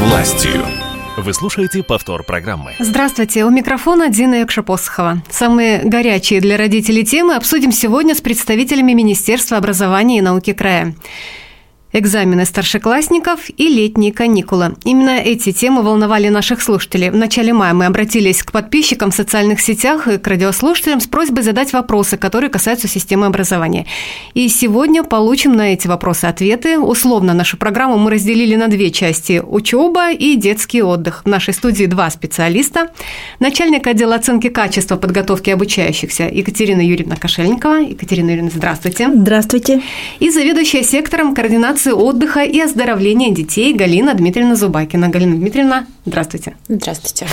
властью. Вы слушаете повтор программы. Здравствуйте, у микрофона Дина Якшапосхова. Самые горячие для родителей темы обсудим сегодня с представителями Министерства образования и науки края экзамены старшеклассников и летние каникулы. Именно эти темы волновали наших слушателей. В начале мая мы обратились к подписчикам в социальных сетях и к радиослушателям с просьбой задать вопросы, которые касаются системы образования. И сегодня получим на эти вопросы ответы. Условно нашу программу мы разделили на две части – учеба и детский отдых. В нашей студии два специалиста. Начальник отдела оценки качества подготовки обучающихся Екатерина Юрьевна Кошельникова. Екатерина Юрьевна, здравствуйте. Здравствуйте. И заведующая сектором координации Ассоциации отдыха и оздоровления детей Галина Дмитриевна Зубакина. Галина Дмитриевна, здравствуйте. Здравствуйте.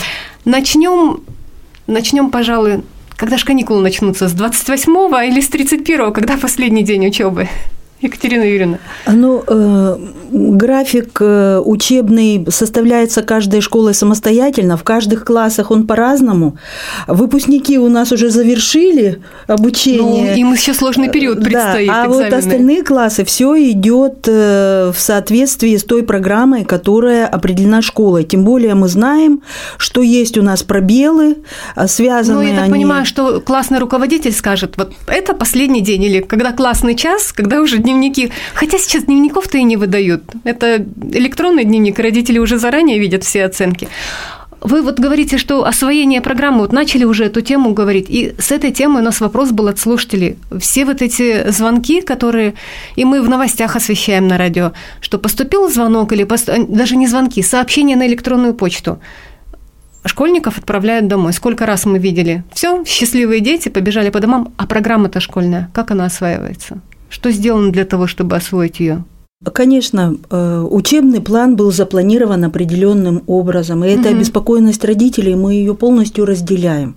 Начнем, начнем, пожалуй, когда же каникулы начнутся, с 28-го или с 31-го, когда последний день учебы? Екатерина Юрьевна. Ну, э, график э, учебный составляется каждой школой самостоятельно, в каждых классах он по-разному. Выпускники у нас уже завершили обучение. Ну, им еще сложный период предстоит. Да, а экзамены. вот остальные классы все идет э, в соответствии с той программой, которая определена школой. Тем более мы знаем, что есть у нас пробелы, связанные. Ну, я так они... понимаю, что классный руководитель скажет, вот это последний день, или когда классный час, когда уже дневники. Хотя сейчас дневников-то и не выдают. Это электронный дневник, родители уже заранее видят все оценки. Вы вот говорите, что освоение программы, вот начали уже эту тему говорить, и с этой темой у нас вопрос был от слушателей. Все вот эти звонки, которые, и мы в новостях освещаем на радио, что поступил звонок или пост... даже не звонки, сообщение на электронную почту. Школьников отправляют домой. Сколько раз мы видели? Все, счастливые дети побежали по домам, а программа-то школьная, как она осваивается? Что сделано для того, чтобы освоить ее? Конечно, э, учебный план был запланирован определенным образом, и эта угу. обеспокоенность родителей мы ее полностью разделяем.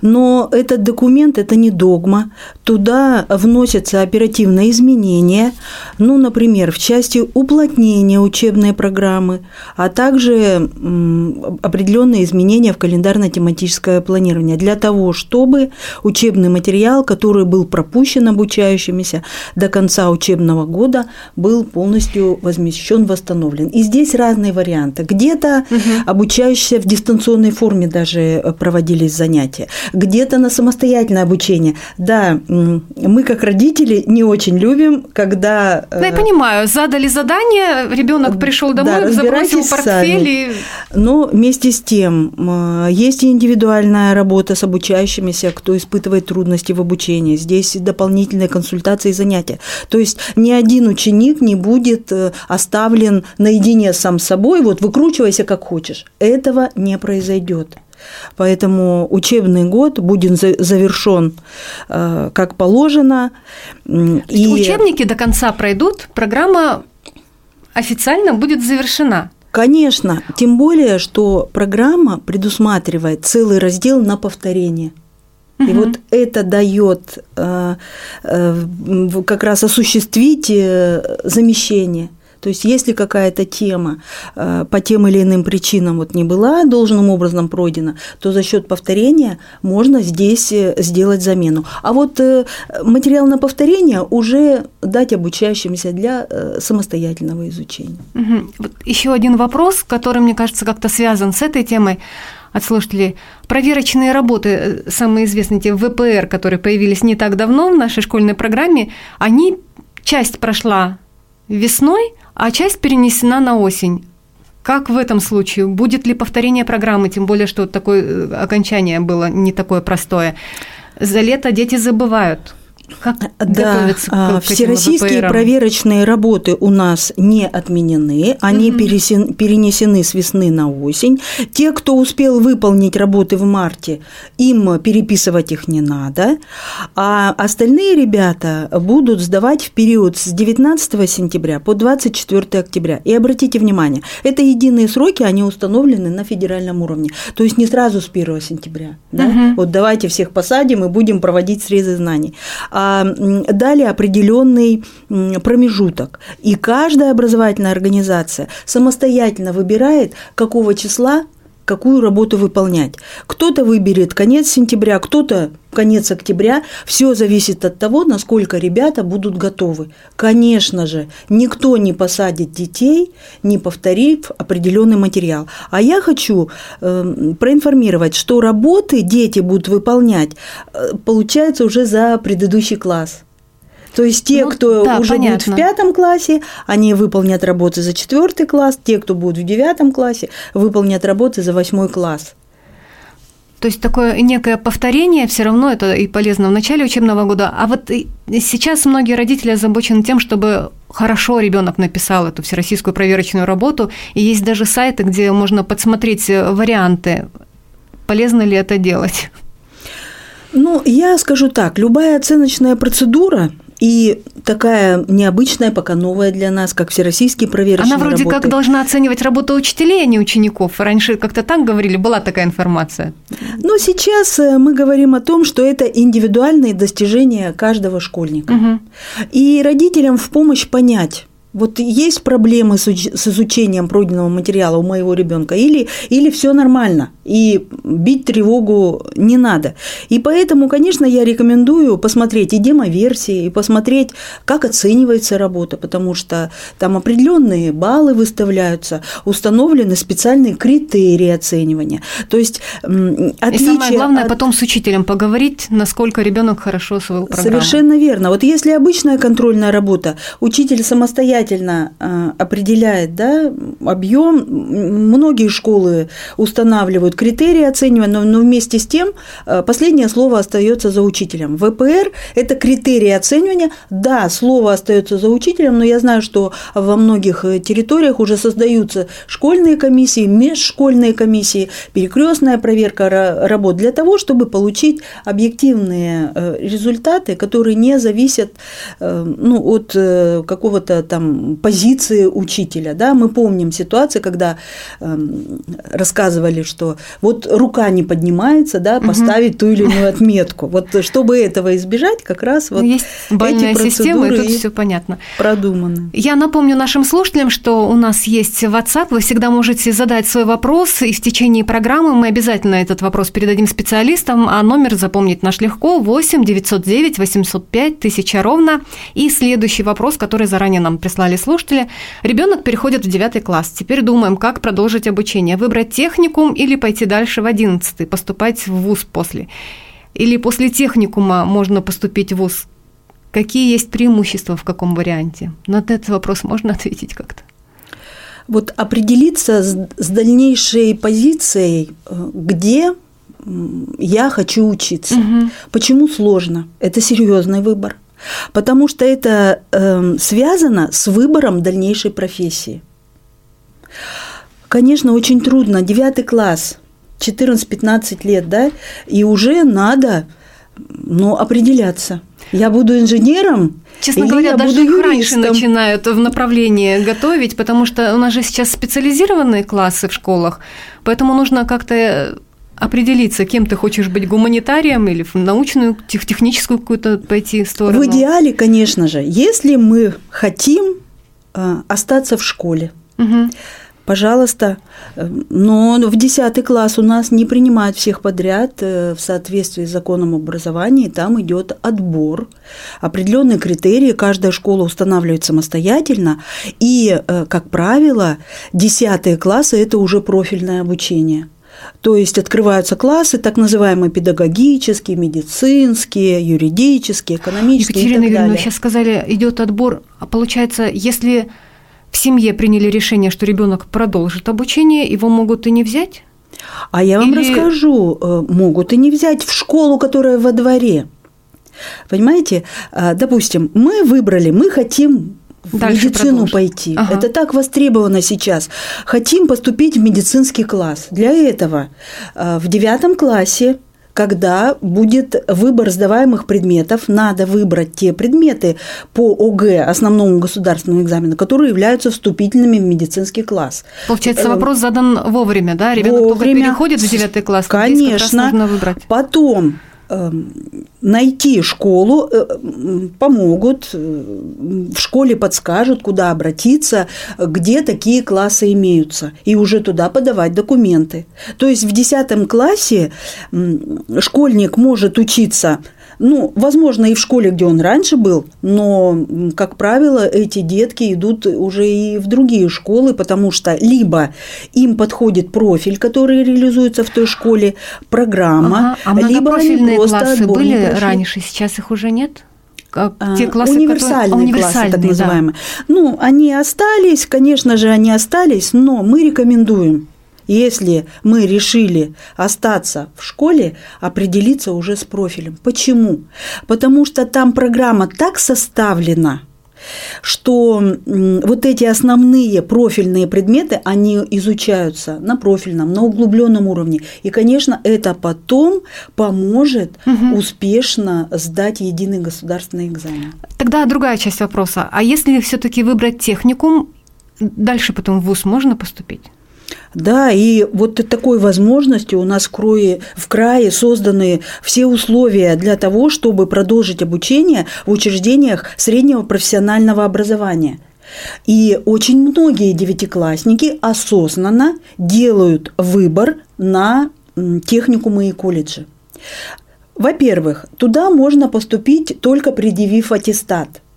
Но этот документ это не догма, туда вносятся оперативные изменения, ну, например, в части уплотнения учебной программы, а также определенные изменения в календарно-тематическое планирование для того, чтобы учебный материал, который был пропущен обучающимися до конца учебного года, был полностью возмещен, восстановлен. И здесь разные варианты. Где-то угу. обучающиеся в дистанционной форме даже э, проводились занятия, где-то на самостоятельное обучение. Да, мы как родители не очень любим, когда... Ну, я понимаю, задали задание, ребенок пришел домой, да, забросил портфель и... Но вместе с тем есть и индивидуальная работа с обучающимися, кто испытывает трудности в обучении. Здесь дополнительные консультации и занятия. То есть ни один ученик не будет будет э, оставлен наедине сам собой, вот выкручивайся как хочешь. Этого не произойдет. Поэтому учебный год будет завершен э, как положено. И... Учебники до конца пройдут, программа официально будет завершена. Конечно, тем более, что программа предусматривает целый раздел на повторение. И вот это дает э, э, как раз осуществить э, замещение. То есть, если какая-то тема по тем или иным причинам вот не была должным образом пройдена, то за счет повторения можно здесь сделать замену. А вот материал на повторение уже дать обучающимся для самостоятельного изучения. Угу. Вот еще один вопрос, который, мне кажется, как-то связан с этой темой от слушателей. Проверочные работы, э, самые известные, те ВПР, которые появились не так давно в нашей школьной программе, они, часть прошла весной, а часть перенесена на осень. Как в этом случае? Будет ли повторение программы, тем более, что такое э, окончание было не такое простое? За лето дети забывают, как да, к, к всероссийские проверочные работы у нас не отменены, они угу. перенесены с весны на осень. Те, кто успел выполнить работы в марте, им переписывать их не надо, а остальные ребята будут сдавать в период с 19 сентября по 24 октября. И обратите внимание, это единые сроки, они установлены на федеральном уровне, то есть не сразу с 1 сентября. Да? Угу. Вот давайте всех посадим и будем проводить срезы знаний а дали определенный промежуток. И каждая образовательная организация самостоятельно выбирает, какого числа какую работу выполнять. Кто-то выберет конец сентября, кто-то конец октября. Все зависит от того, насколько ребята будут готовы. Конечно же, никто не посадит детей, не повторив определенный материал. А я хочу э, проинформировать, что работы дети будут выполнять, э, получается уже за предыдущий класс. То есть те, ну, кто да, уже понятно. будут в пятом классе, они выполнят работы за четвертый класс, те, кто будут в девятом классе, выполнят работы за восьмой класс. То есть такое некое повторение все равно это и полезно в начале учебного года. А вот сейчас многие родители озабочены тем, чтобы хорошо ребенок написал эту всероссийскую проверочную работу, и есть даже сайты, где можно подсмотреть варианты. Полезно ли это делать? Ну, я скажу так, любая оценочная процедура и такая необычная, пока новая для нас, как всероссийские проверочные Она вроде работы. как должна оценивать работу учителей, а не учеников. Раньше как-то так говорили, была такая информация. Но сейчас э, мы говорим о том, что это индивидуальные достижения каждого школьника. Угу. И родителям в помощь понять, вот есть проблемы с, изучением пройденного материала у моего ребенка, или, или все нормально, и бить тревогу не надо. И поэтому, конечно, я рекомендую посмотреть и демоверсии, и посмотреть, как оценивается работа, потому что там определенные баллы выставляются, установлены специальные критерии оценивания. То есть отличие И самое главное, от... потом с учителем поговорить, насколько ребенок хорошо освоил программу. Совершенно верно. Вот если обычная контрольная работа, учитель самостоятельно самостоятельно э, определяет да, объем. Многие школы устанавливают критерии оценивания, но, но вместе с тем э, последнее слово остается за учителем. ВПР – это критерии оценивания. Да, слово остается за учителем, но я знаю, что во многих э, территориях уже создаются школьные комиссии, межшкольные комиссии, перекрестная проверка работ для того, чтобы получить объективные результаты, которые не зависят ну, от какого-то там позиции учителя. Да? Мы помним ситуации, когда э, рассказывали, что вот рука не поднимается, да, поставить угу. ту или иную отметку. Вот чтобы этого избежать, как раз вот Есть эти система, и тут все понятно. Продуманы. Я напомню нашим слушателям, что у нас есть WhatsApp, вы всегда можете задать свой вопрос, и в течение программы мы обязательно этот вопрос передадим специалистам, а номер запомнить наш легко 8 909 805 1000 ровно. И следующий вопрос, который заранее нам прислали прислали слушатели. Ребенок переходит в 9 класс. Теперь думаем, как продолжить обучение. Выбрать техникум или пойти дальше в 11, поступать в ВУЗ после. Или после техникума можно поступить в ВУЗ. Какие есть преимущества в каком варианте? На этот вопрос можно ответить как-то? Вот определиться с, с дальнейшей позицией, э, где я хочу учиться. Угу. Почему сложно? Это серьезный выбор потому что это э, связано с выбором дальнейшей профессии. Конечно, очень трудно. Девятый класс, 14-15 лет, да, и уже надо ну, определяться. Я буду инженером, Честно Или говоря, даже их раньше начинают в направлении готовить, потому что у нас же сейчас специализированные классы в школах, поэтому нужно как-то определиться, кем ты хочешь быть, гуманитарием или в научную, тех, техническую какую-то пойти сторону? В идеале, конечно же, если мы хотим э, остаться в школе, угу. пожалуйста, э, но в 10 класс у нас не принимают всех подряд э, в соответствии с законом об образовании, там идет отбор, определенные критерии, каждая школа устанавливает самостоятельно, и, как правило, 10 классы – это уже профильное обучение – то есть открываются классы, так называемые педагогические, медицинские, юридические, экономические. Екатерина и так Юрьевна, сейчас сказали, идет отбор. А получается, если в семье приняли решение, что ребенок продолжит обучение, его могут и не взять? А я вам Или... расскажу, э, могут и не взять в школу, которая во дворе. Понимаете, э, допустим, мы выбрали, мы хотим в Дальше медицину продолжим. пойти. Ага. Это так востребовано сейчас. Хотим поступить в медицинский класс. Для этого э, в девятом классе когда будет выбор сдаваемых предметов, надо выбрать те предметы по ОГЭ, основному государственному экзамену, которые являются вступительными в медицинский класс. Получается, э, вопрос задан вовремя, да? Ребенок вовремя. только переходит в девятый класс. Конечно. нужно выбрать. Потом эм, найти школу, э, помогут, э, в школе подскажут, куда обратиться, где такие классы имеются, и уже туда подавать документы. То есть в 10 классе школьник может учиться ну, возможно, и в школе, где он раньше был, но, как правило, эти детки идут уже и в другие школы, потому что либо им подходит профиль, который реализуется в той школе, программа, ага. а либо они просто классы были прошли. раньше, сейчас их уже нет? а, те классы, универсальные, которые... универсальные классы, так называемые. Да. Ну, они остались, конечно же, они остались, но мы рекомендуем если мы решили остаться в школе, определиться уже с профилем. Почему? Потому что там программа так составлена, что вот эти основные профильные предметы, они изучаются на профильном, на углубленном уровне. И, конечно, это потом поможет угу. успешно сдать единый государственный экзамен. Тогда другая часть вопроса. А если все-таки выбрать техникум, дальше потом в ВУЗ можно поступить? Да, и вот такой возможностью у нас в крае, в крае созданы все условия для того, чтобы продолжить обучение в учреждениях среднего профессионального образования. И очень многие девятиклассники осознанно делают выбор на техникумы и колледжи. Во-первых, туда можно поступить только предъявив аттестат –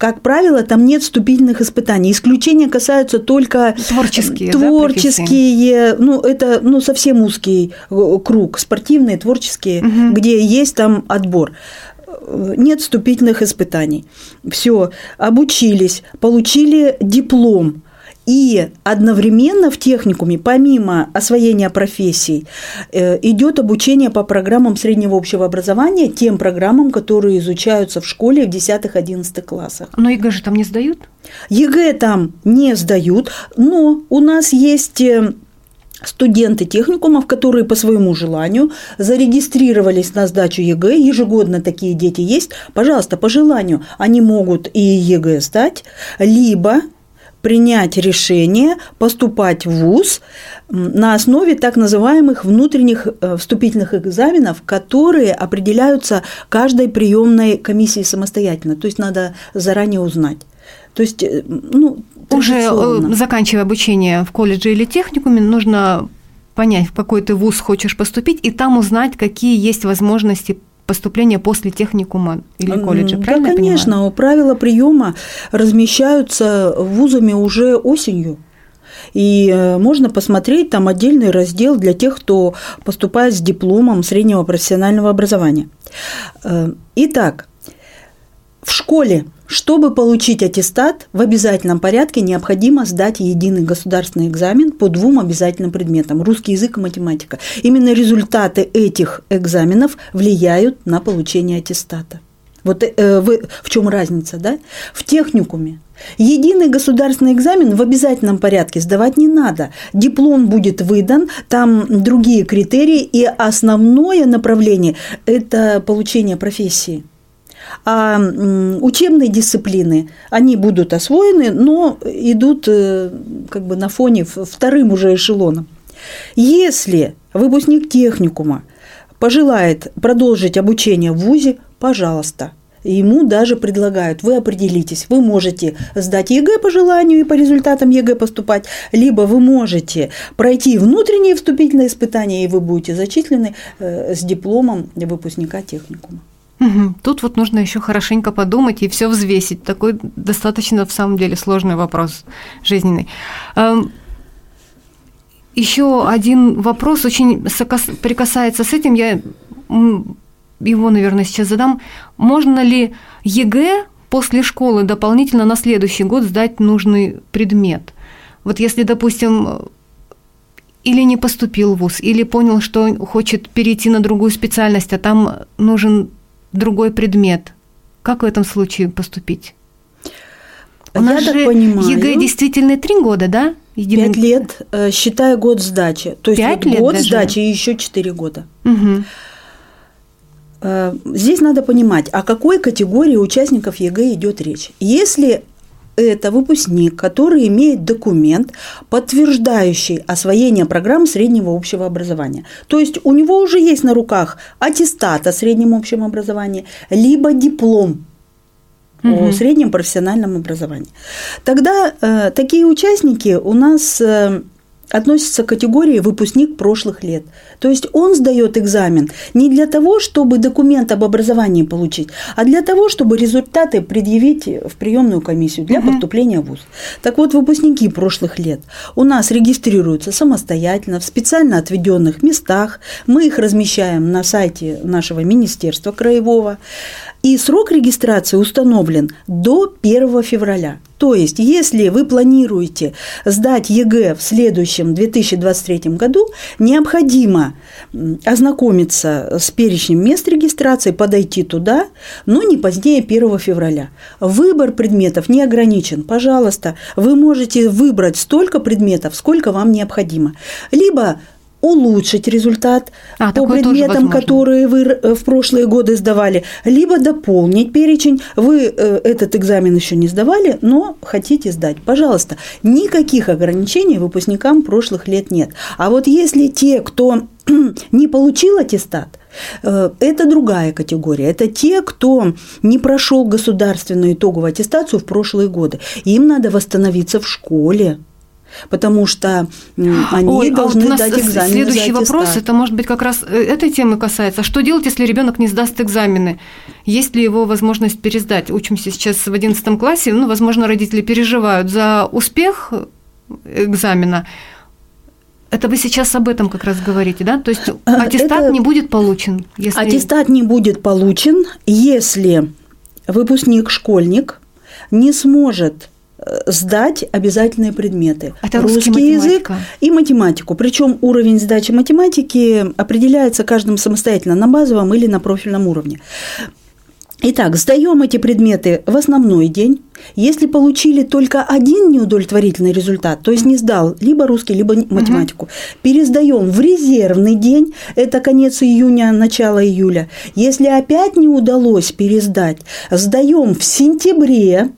как правило, там нет вступительных испытаний. Исключения касаются только творческие, творческие, да, ну это ну совсем узкий э, круг, спортивные, творческие, угу. где есть там отбор нет вступительных испытаний. Все, обучились, получили диплом. И одновременно в техникуме, помимо освоения профессий, э, идет обучение по программам среднего общего образования, тем программам, которые изучаются в школе в 10-11 классах. Но ЕГЭ же там не сдают? ЕГЭ там не сдают, но у нас есть э, студенты техникумов, которые по своему желанию зарегистрировались на сдачу ЕГЭ, ежегодно такие дети есть, пожалуйста, по желанию они могут и ЕГЭ сдать, либо принять решение поступать в ВУЗ на основе так называемых внутренних э, вступительных экзаменов, которые определяются каждой приемной комиссией самостоятельно. То есть надо заранее узнать. То есть, э, ну, уже э, заканчивая обучение в колледже или техникуме, нужно понять, в какой ты вуз хочешь поступить, и там узнать, какие есть возможности поступления после техникума или колледжа, правильно Да, конечно, понимаю? правила приема размещаются вузами уже осенью. И э, можно посмотреть там отдельный раздел для тех, кто поступает с дипломом среднего профессионального образования. Э, итак, в школе чтобы получить аттестат, в обязательном порядке необходимо сдать единый государственный экзамен по двум обязательным предметам – русский язык и математика. Именно результаты этих экзаменов влияют на получение аттестата. Вот э, вы, в чем разница, да? В техникуме Единый государственный экзамен в обязательном порядке сдавать не надо. Диплом будет выдан, там другие критерии, и основное направление – это получение профессии а учебные дисциплины, они будут освоены, но идут э, как бы на фоне вторым уже эшелоном. Если выпускник техникума пожелает продолжить обучение в ВУЗе, пожалуйста, Ему даже предлагают, вы определитесь, вы можете сдать ЕГЭ по желанию и по результатам ЕГЭ поступать, либо вы можете пройти внутренние вступительные испытания, и вы будете зачислены э, с дипломом выпускника техникума. Тут вот нужно еще хорошенько подумать и все взвесить. Такой достаточно, в самом деле, сложный вопрос жизненный. Эм, еще один вопрос очень прикасается с этим. Я его, наверное, сейчас задам. Можно ли ЕГЭ после школы дополнительно на следующий год сдать нужный предмет? Вот если, допустим, или не поступил в ВУЗ, или понял, что хочет перейти на другую специальность, а там нужен другой предмет. Как в этом случае поступить? У нас Я же понимаю, ЕГЭ действительно три года, да? Единый... Пять лет, э, считая год сдачи. То есть вот лет год даже? сдачи и еще четыре года. Угу. Здесь надо понимать, о какой категории участников ЕГЭ идет речь. Если это выпускник, который имеет документ, подтверждающий освоение программ среднего общего образования. То есть у него уже есть на руках аттестат о среднем общем образовании, либо диплом угу. о среднем профессиональном образовании. Тогда э, такие участники у нас э, относится к категории выпускник прошлых лет. То есть он сдает экзамен не для того, чтобы документ об образовании получить, а для того, чтобы результаты предъявить в приемную комиссию для угу. поступления в ВУЗ. Так вот, выпускники прошлых лет у нас регистрируются самостоятельно в специально отведенных местах. Мы их размещаем на сайте нашего Министерства краевого. И срок регистрации установлен до 1 февраля. То есть, если вы планируете сдать ЕГЭ в следующем 2023 году, необходимо ознакомиться с перечнем мест регистрации, подойти туда, но не позднее 1 февраля. Выбор предметов не ограничен. Пожалуйста, вы можете выбрать столько предметов, сколько вам необходимо. Либо улучшить результат а, по предметам, которые вы э, в прошлые годы сдавали, либо дополнить перечень. Вы э, этот экзамен еще не сдавали, но хотите сдать. Пожалуйста, никаких ограничений выпускникам прошлых лет нет. А вот если те, кто не получил аттестат, э, это другая категория. Это те, кто не прошел государственную итоговую аттестацию в прошлые годы. Им надо восстановиться в школе, потому что они Ой, должны а вот дать экзамен. Следующий вопрос, это может быть как раз э, этой темы касается. Что делать, если ребенок не сдаст экзамены? Есть ли его возможность пересдать? Учимся сейчас в 11 классе, ну, возможно, родители переживают за успех экзамена. Это вы сейчас об этом как раз говорите, да? То есть э, аттестат это... не будет получен? Если... Аттестат не будет получен, если выпускник, школьник не сможет Э, сдать обязательные предметы. Это русский, русский язык и математику. Причем уровень сдачи математики определяется каждым самостоятельно на базовом или на профильном уровне. Итак, сдаем эти предметы в основной день. Если получили только один неудовлетворительный результат, то есть не сдал либо русский, либо математику, угу. пересдаем в резервный день, это конец июня, начало июля. Если опять не удалось пересдать, сдаем в сентябре,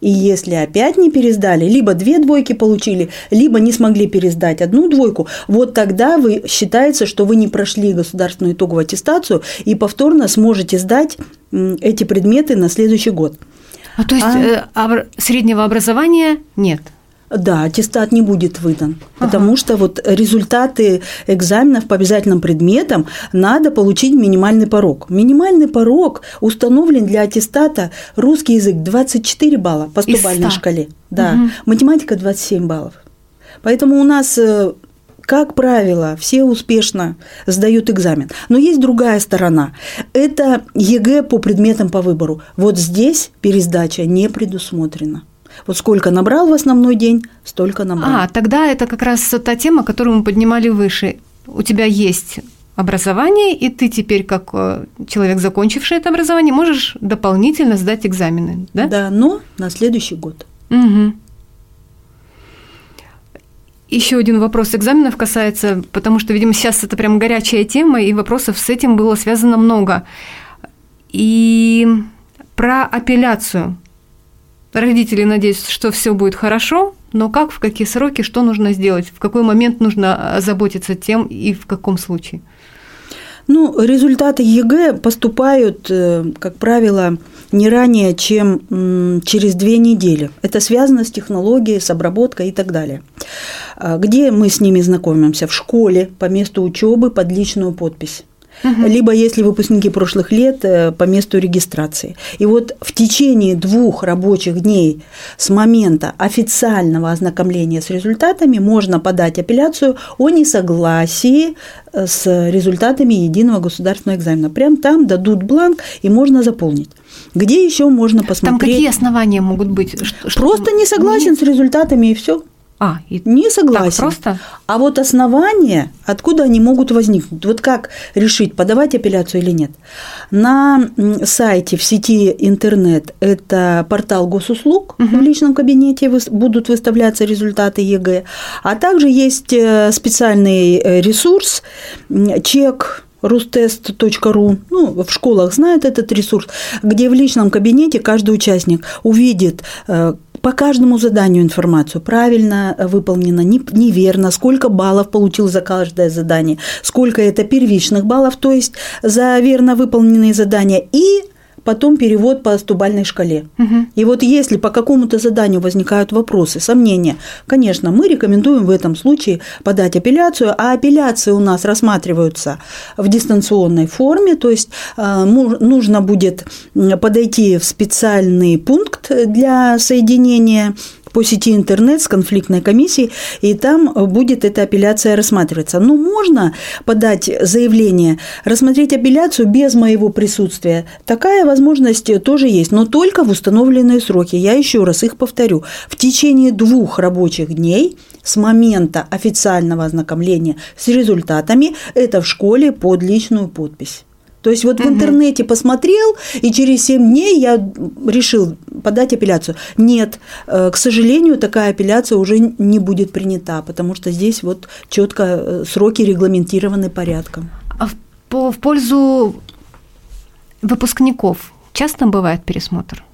и если опять не пересдали, либо две двойки получили, либо не смогли пересдать одну двойку, вот тогда вы считается, что вы не прошли государственную итоговую аттестацию и повторно сможете сдать эти предметы на следующий год. А то есть а... Э, среднего образования нет? Да, аттестат не будет выдан, ага. потому что вот результаты экзаменов по обязательным предметам надо получить минимальный порог. Минимальный порог установлен для аттестата русский язык 24 балла по 100 бальной шкале. Да, угу. математика 27 баллов. Поэтому у нас э, как правило, все успешно сдают экзамен. Но есть другая сторона. Это ЕГЭ по предметам по выбору. Вот здесь пересдача не предусмотрена. Вот сколько набрал в основной день, столько набрал. А, тогда это как раз та тема, которую мы поднимали выше. У тебя есть образование, и ты теперь, как э, человек, закончивший это образование, можешь дополнительно сдать экзамены, да? Да, но на следующий год. Угу. Еще один вопрос экзаменов касается, потому что, видимо, сейчас это прям горячая тема, и вопросов с этим было связано много. И про апелляцию – Родители надеются, что все будет хорошо, но как, в какие сроки, что нужно сделать, в какой момент нужно заботиться тем и в каком случае? Ну, результаты ЕГЭ поступают, э, как правило, не ранее, чем через две недели. Это связано с технологией, с обработкой и так далее. А где мы с ними знакомимся? В школе, по месту учебы, под личную подпись угу. либо если выпускники прошлых лет э, по месту регистрации. И вот в течение двух рабочих дней с момента официального ознакомления с результатами можно подать апелляцию о несогласии э, с результатами единого государственного экзамена. Прям там дадут бланк, и можно заполнить. Где еще можно посмотреть? Там какие основания могут быть? Просто не согласен с результатами и все. А, и не согласен. Так просто? А вот основания, откуда они могут возникнуть? Вот как решить, подавать апелляцию или нет? На сайте в сети интернет это портал госуслуг угу. в личном кабинете будут выставляться результаты ЕГЭ, а также есть э, специальный э, ресурс check.rustest.ru, ну, в школах знают этот ресурс, где в личном кабинете каждый участник увидит, э, по каждому заданию информацию, правильно выполнено, неверно, сколько баллов получил за каждое задание, сколько это первичных баллов, то есть за верно выполненные задания, и потом перевод по стубальной шкале. Угу. И вот если по какому-то заданию возникают вопросы, сомнения, конечно, мы рекомендуем в этом случае подать апелляцию, а апелляции у нас рассматриваются в дистанционной форме, то есть э, нужно будет подойти в специальный пункт для соединения по сети интернет с конфликтной комиссией, и там будет эта апелляция рассматриваться. Но можно подать заявление, рассмотреть апелляцию без моего присутствия. Такая возможность тоже есть, но только в установленные сроки. Я еще раз их повторю. В течение двух рабочих дней с момента официального ознакомления с результатами это в школе под личную подпись. То есть вот угу. в интернете посмотрел, и через 7 дней я решил подать апелляцию. Нет, э, к сожалению, такая апелляция уже не будет принята, потому что здесь вот четко э, сроки регламентированы порядком. А в, в пользу выпускников часто бывает пересмотр?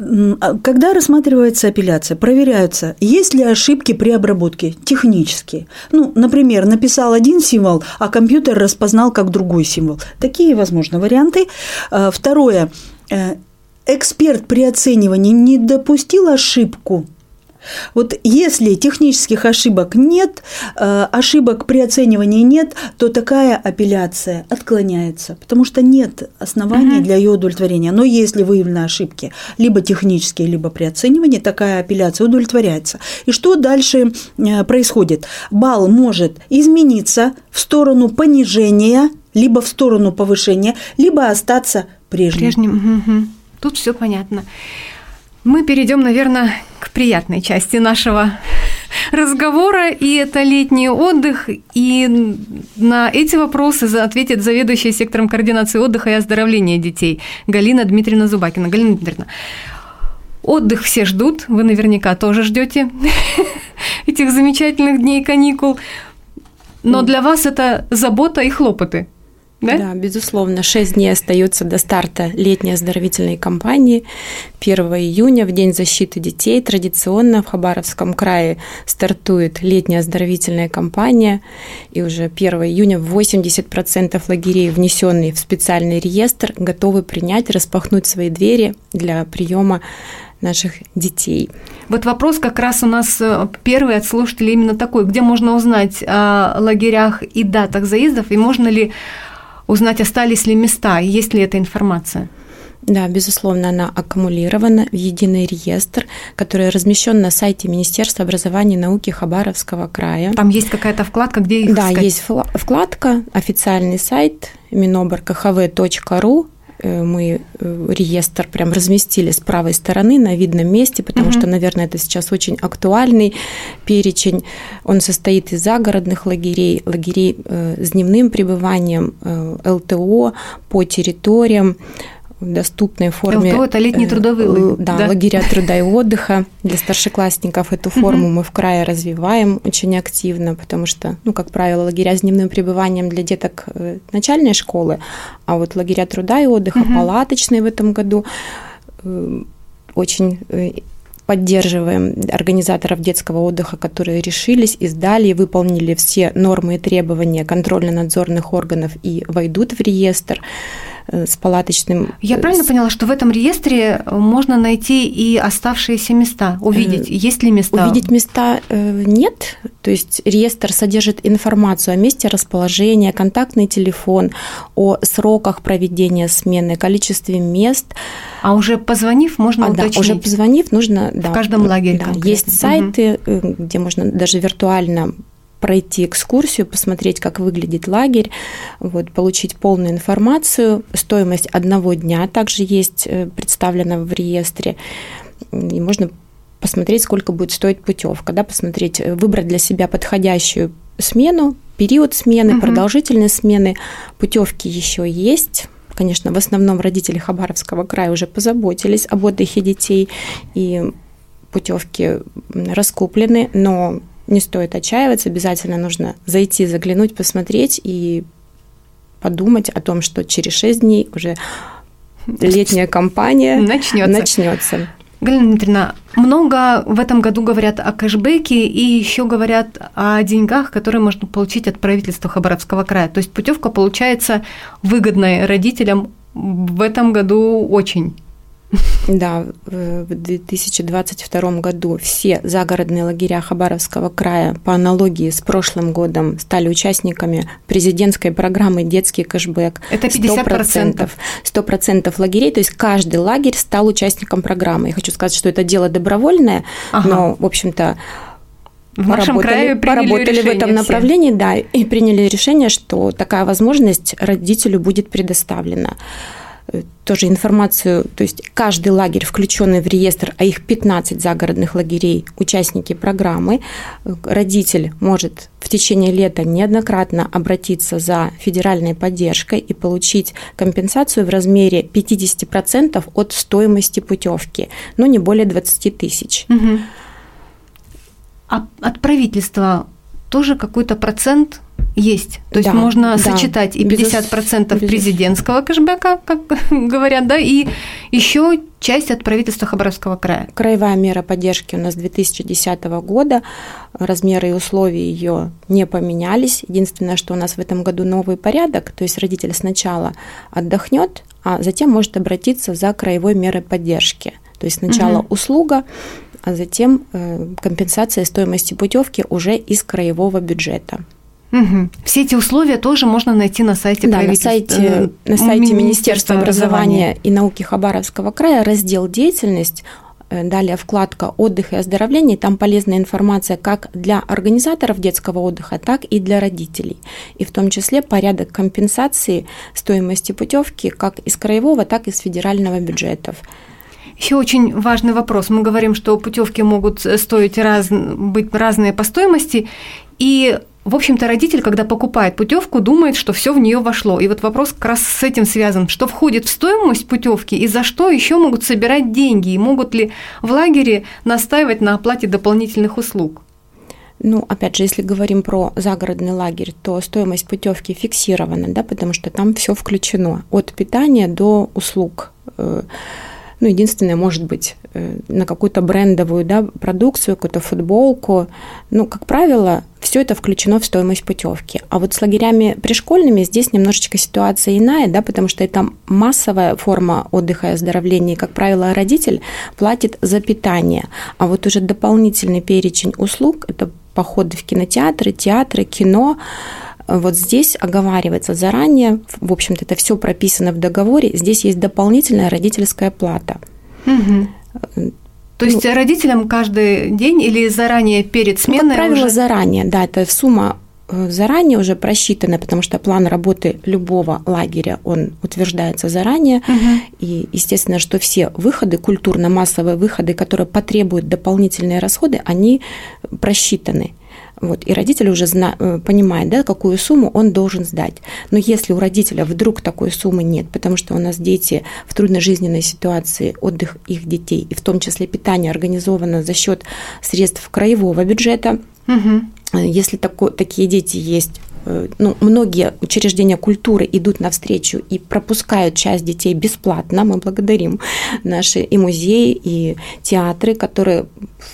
А когда рассматривается апелляция, проверяются, есть ли ошибки при обработке технические. Ну, например, написал один символ, а компьютер распознал как другой символ. Такие возможны варианты. А, второе. Э, эксперт при оценивании не допустил ошибку вот если технических ошибок нет, э, ошибок при оценивании нет, то такая апелляция отклоняется, потому что нет оснований угу. для ее удовлетворения. Но если выявлены ошибки либо технические, либо при оценивании, такая апелляция удовлетворяется. И что дальше э, происходит? Балл может измениться в сторону понижения, либо в сторону повышения, либо остаться прежним. Прежним. Угу. Тут все понятно. Мы перейдем, наверное, к приятной части нашего разговора, и это летний отдых. И на эти вопросы ответит заведующая сектором координации отдыха и оздоровления детей Галина Дмитриевна Зубакина. Галина Дмитриевна, отдых все ждут, вы наверняка тоже ждете этих замечательных дней каникул. Но для вас это забота и хлопоты – да? да, безусловно. Шесть дней остается до старта летней оздоровительной кампании. 1 июня, в День защиты детей, традиционно в Хабаровском крае стартует летняя оздоровительная кампания. И уже 1 июня 80% лагерей, внесенные в специальный реестр, готовы принять, распахнуть свои двери для приема наших детей. Вот вопрос как раз у нас э, первый от слушателей именно такой, где можно узнать о лагерях и датах заездов, и можно ли узнать, остались ли места, есть ли эта информация. Да, безусловно, она аккумулирована в единый реестр, который размещен на сайте Министерства образования и науки Хабаровского края. Там есть какая-то вкладка, где их Да, искать? есть вкладка, официальный сайт Э, мы э, реестр прям разместили с правой стороны на видном месте, потому угу. что, наверное, это сейчас очень актуальный перечень. Он состоит из загородных лагерей, лагерей э, с дневным пребыванием, ЛТО по территориям, в доступной форме. ЛТО – это летние трудовые лагеря. Да, да, лагеря труда и отдыха. Для старшеклассников эту форму мы в крае развиваем очень активно, потому что, ну, как правило, лагеря с дневным пребыванием для деток э, начальной школы, а вот лагеря труда и отдыха, палаточные в этом году, э, очень э, поддерживаем организаторов детского отдыха, которые решились и сдали, и выполнили все нормы и требования контрольно-надзорных органов и войдут в реестр. Э, с палаточным. Я э, правильно поняла, что в этом реестре можно найти и оставшиеся места, увидеть, э, есть ли места? Увидеть места нет, то есть реестр содержит информацию о месте расположения, контактный телефон, о сроках проведения смены, количестве мест. А уже позвонив, можно а, уточнить? Да, уже позвонив, нужно... В да, каждом лагере да, Есть сайты, угу. где можно даже виртуально пройти экскурсию, посмотреть, как выглядит лагерь, вот, получить полную информацию. Стоимость одного дня также есть э, представлена в реестре. И можно посмотреть, сколько будет стоить путевка, да, посмотреть, э, выбрать для себя подходящую смену, период смены, угу. продолжительность смены. Путевки еще есть. Конечно, в основном родители Хабаровского края уже позаботились об отдыхе детей, и путевки раскуплены, но не стоит отчаиваться, обязательно нужно зайти, заглянуть, посмотреть и подумать о том, что через 6 дней уже летняя кампания начнется. начнется. Галина Дмитриевна, Много в этом году говорят о кэшбэке и еще говорят о деньгах, которые можно получить от правительства Хабаровского края. То есть путевка получается выгодной родителям в этом году очень. Да, в 2022 году все загородные лагеря Хабаровского края по аналогии с прошлым годом стали участниками президентской программы «Детский кэшбэк». Это 50%. 100% лагерей, то есть каждый лагерь стал участником программы. Я хочу сказать, что это дело добровольное, ага. но, в общем-то, в нашем крае поработали в этом направлении, все. да, и приняли решение, что такая возможность родителю будет предоставлена. Э, тоже информацию, то есть каждый лагерь, включенный в реестр, а их 15 загородных лагерей, участники программы, э, родитель может в течение лета неоднократно обратиться за федеральной поддержкой и получить компенсацию в размере 50% от стоимости путевки, но не более 20 тысяч. Угу. А от правительства тоже какой-то процент есть. То есть да, можно да, сочетать и 50% безус... президентского кэшбэка, как говорят, да, и еще часть от правительства Хабаровского края. Краевая мера поддержки у нас 2010 года. Размеры и условия ее не поменялись. Единственное, что у нас в этом году новый порядок, то есть родитель сначала отдохнет, а затем может обратиться за краевой мерой поддержки. То есть сначала угу. услуга, а затем э, компенсация стоимости путевки уже из краевого бюджета. Угу. Все эти условия тоже можно найти на сайте да, на сайте, э, на сайте Министерства образования и науки Хабаровского края, раздел «Деятельность», э, Далее вкладка «Отдых и оздоровление». Там полезная информация как для организаторов детского отдыха, так и для родителей. И в том числе порядок компенсации стоимости путевки как из краевого, так и из федерального бюджетов. Еще очень важный вопрос. Мы говорим, что путевки могут стоить раз, быть разные по стоимости. И в общем-то, родитель, когда покупает путевку, думает, что все в нее вошло. И вот вопрос как раз с этим связан, что входит в стоимость путевки и за что еще могут собирать деньги, и могут ли в лагере настаивать на оплате дополнительных услуг. Ну, опять же, если говорим про загородный лагерь, то стоимость путевки фиксирована, да, потому что там все включено от питания до услуг. Ну, единственное, может быть, э, на какую-то брендовую да, продукцию, какую-то футболку. Ну, как правило, все это включено в стоимость путевки. А вот с лагерями пришкольными здесь немножечко ситуация иная, да, потому что это массовая форма отдыха и оздоровления. И, как правило, родитель платит за питание. А вот уже дополнительный перечень услуг – это походы в кинотеатры, театры, кино, вот здесь оговаривается заранее, в общем-то, это все прописано в договоре, здесь есть дополнительная родительская плата. Угу. То есть ну, родителям каждый день или заранее перед сменой? Ну, как правило, уже... заранее, да, это сумма э, заранее уже просчитана, потому что план работы любого лагеря, он утверждается заранее. Угу. И, естественно, что все выходы, культурно-массовые выходы, которые потребуют дополнительные расходы, они просчитаны. Вот, и родитель уже зна, э, понимает, да, какую сумму он должен сдать. Но если у родителя вдруг такой суммы нет, потому что у нас дети в трудной жизненной ситуации, отдых их детей, и в том числе питание организовано за счет средств краевого бюджета, угу. если тако, такие дети есть, э, ну, многие учреждения культуры идут навстречу и пропускают часть детей бесплатно. Мы благодарим наши и музеи, и театры, которые,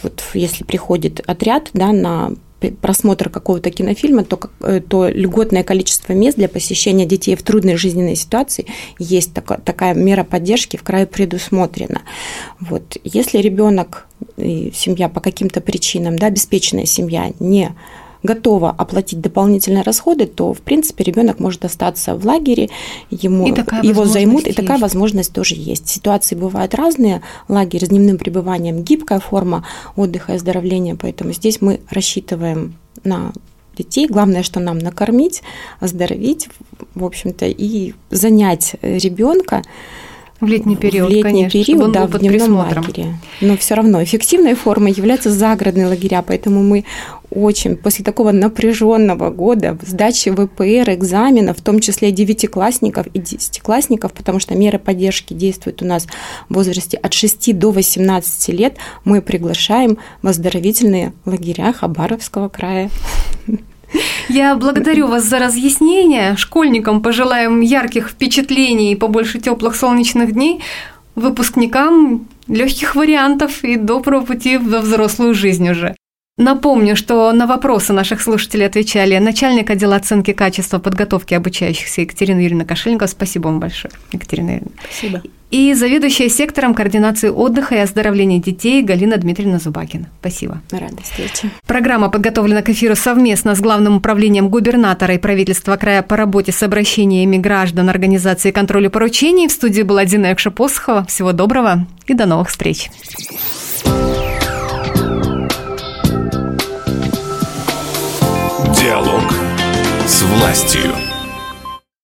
вот, если приходит отряд да, на просмотр какого-то кинофильма, то, э, то льготное количество мест для посещения детей в трудной жизненной ситуации есть такая, такая мера поддержки в крае предусмотрена. Вот. Если ребенок семья по каким-то причинам, да, обеспеченная семья, не готова оплатить дополнительные расходы, то, в принципе, ребенок может остаться в лагере, ему, его займут, и есть. такая возможность тоже есть. Ситуации бывают разные. Лагерь с дневным пребыванием – гибкая форма отдыха и оздоровления, поэтому здесь мы рассчитываем на детей. Главное, что нам накормить, оздоровить, в общем-то, и занять ребенка в летний период, в летний конечно, период, да, в дневном лагере. Но все равно эффективной формой являются загородные лагеря, поэтому мы очень после такого напряженного года сдачи ВПР, экзамена, в том числе девятиклассников и десятиклассников, потому что меры поддержки действуют у нас в возрасте от 6 до 18 лет, мы приглашаем в оздоровительные лагеря Хабаровского края. Я благодарю вас за разъяснение. Школьникам пожелаем ярких впечатлений и побольше теплых солнечных дней. выпускникам легких вариантов и доброго пути во взрослую жизнь уже. Напомню, что на вопросы наших слушателей отвечали начальник отдела оценки качества подготовки обучающихся Екатерина Юрьевна Кошельникова. Спасибо вам большое, Екатерина Юрьевна. Спасибо. И заведующая сектором координации отдыха и оздоровления детей Галина Дмитриевна Зубакина. Спасибо. Рада встрече. Программа подготовлена к эфиру совместно с Главным управлением губернатора и правительства края по работе с обращениями граждан, организации контроля поручений. В студии была Дина Якша-Посохова. Всего доброго и до новых встреч. Диалог с властью.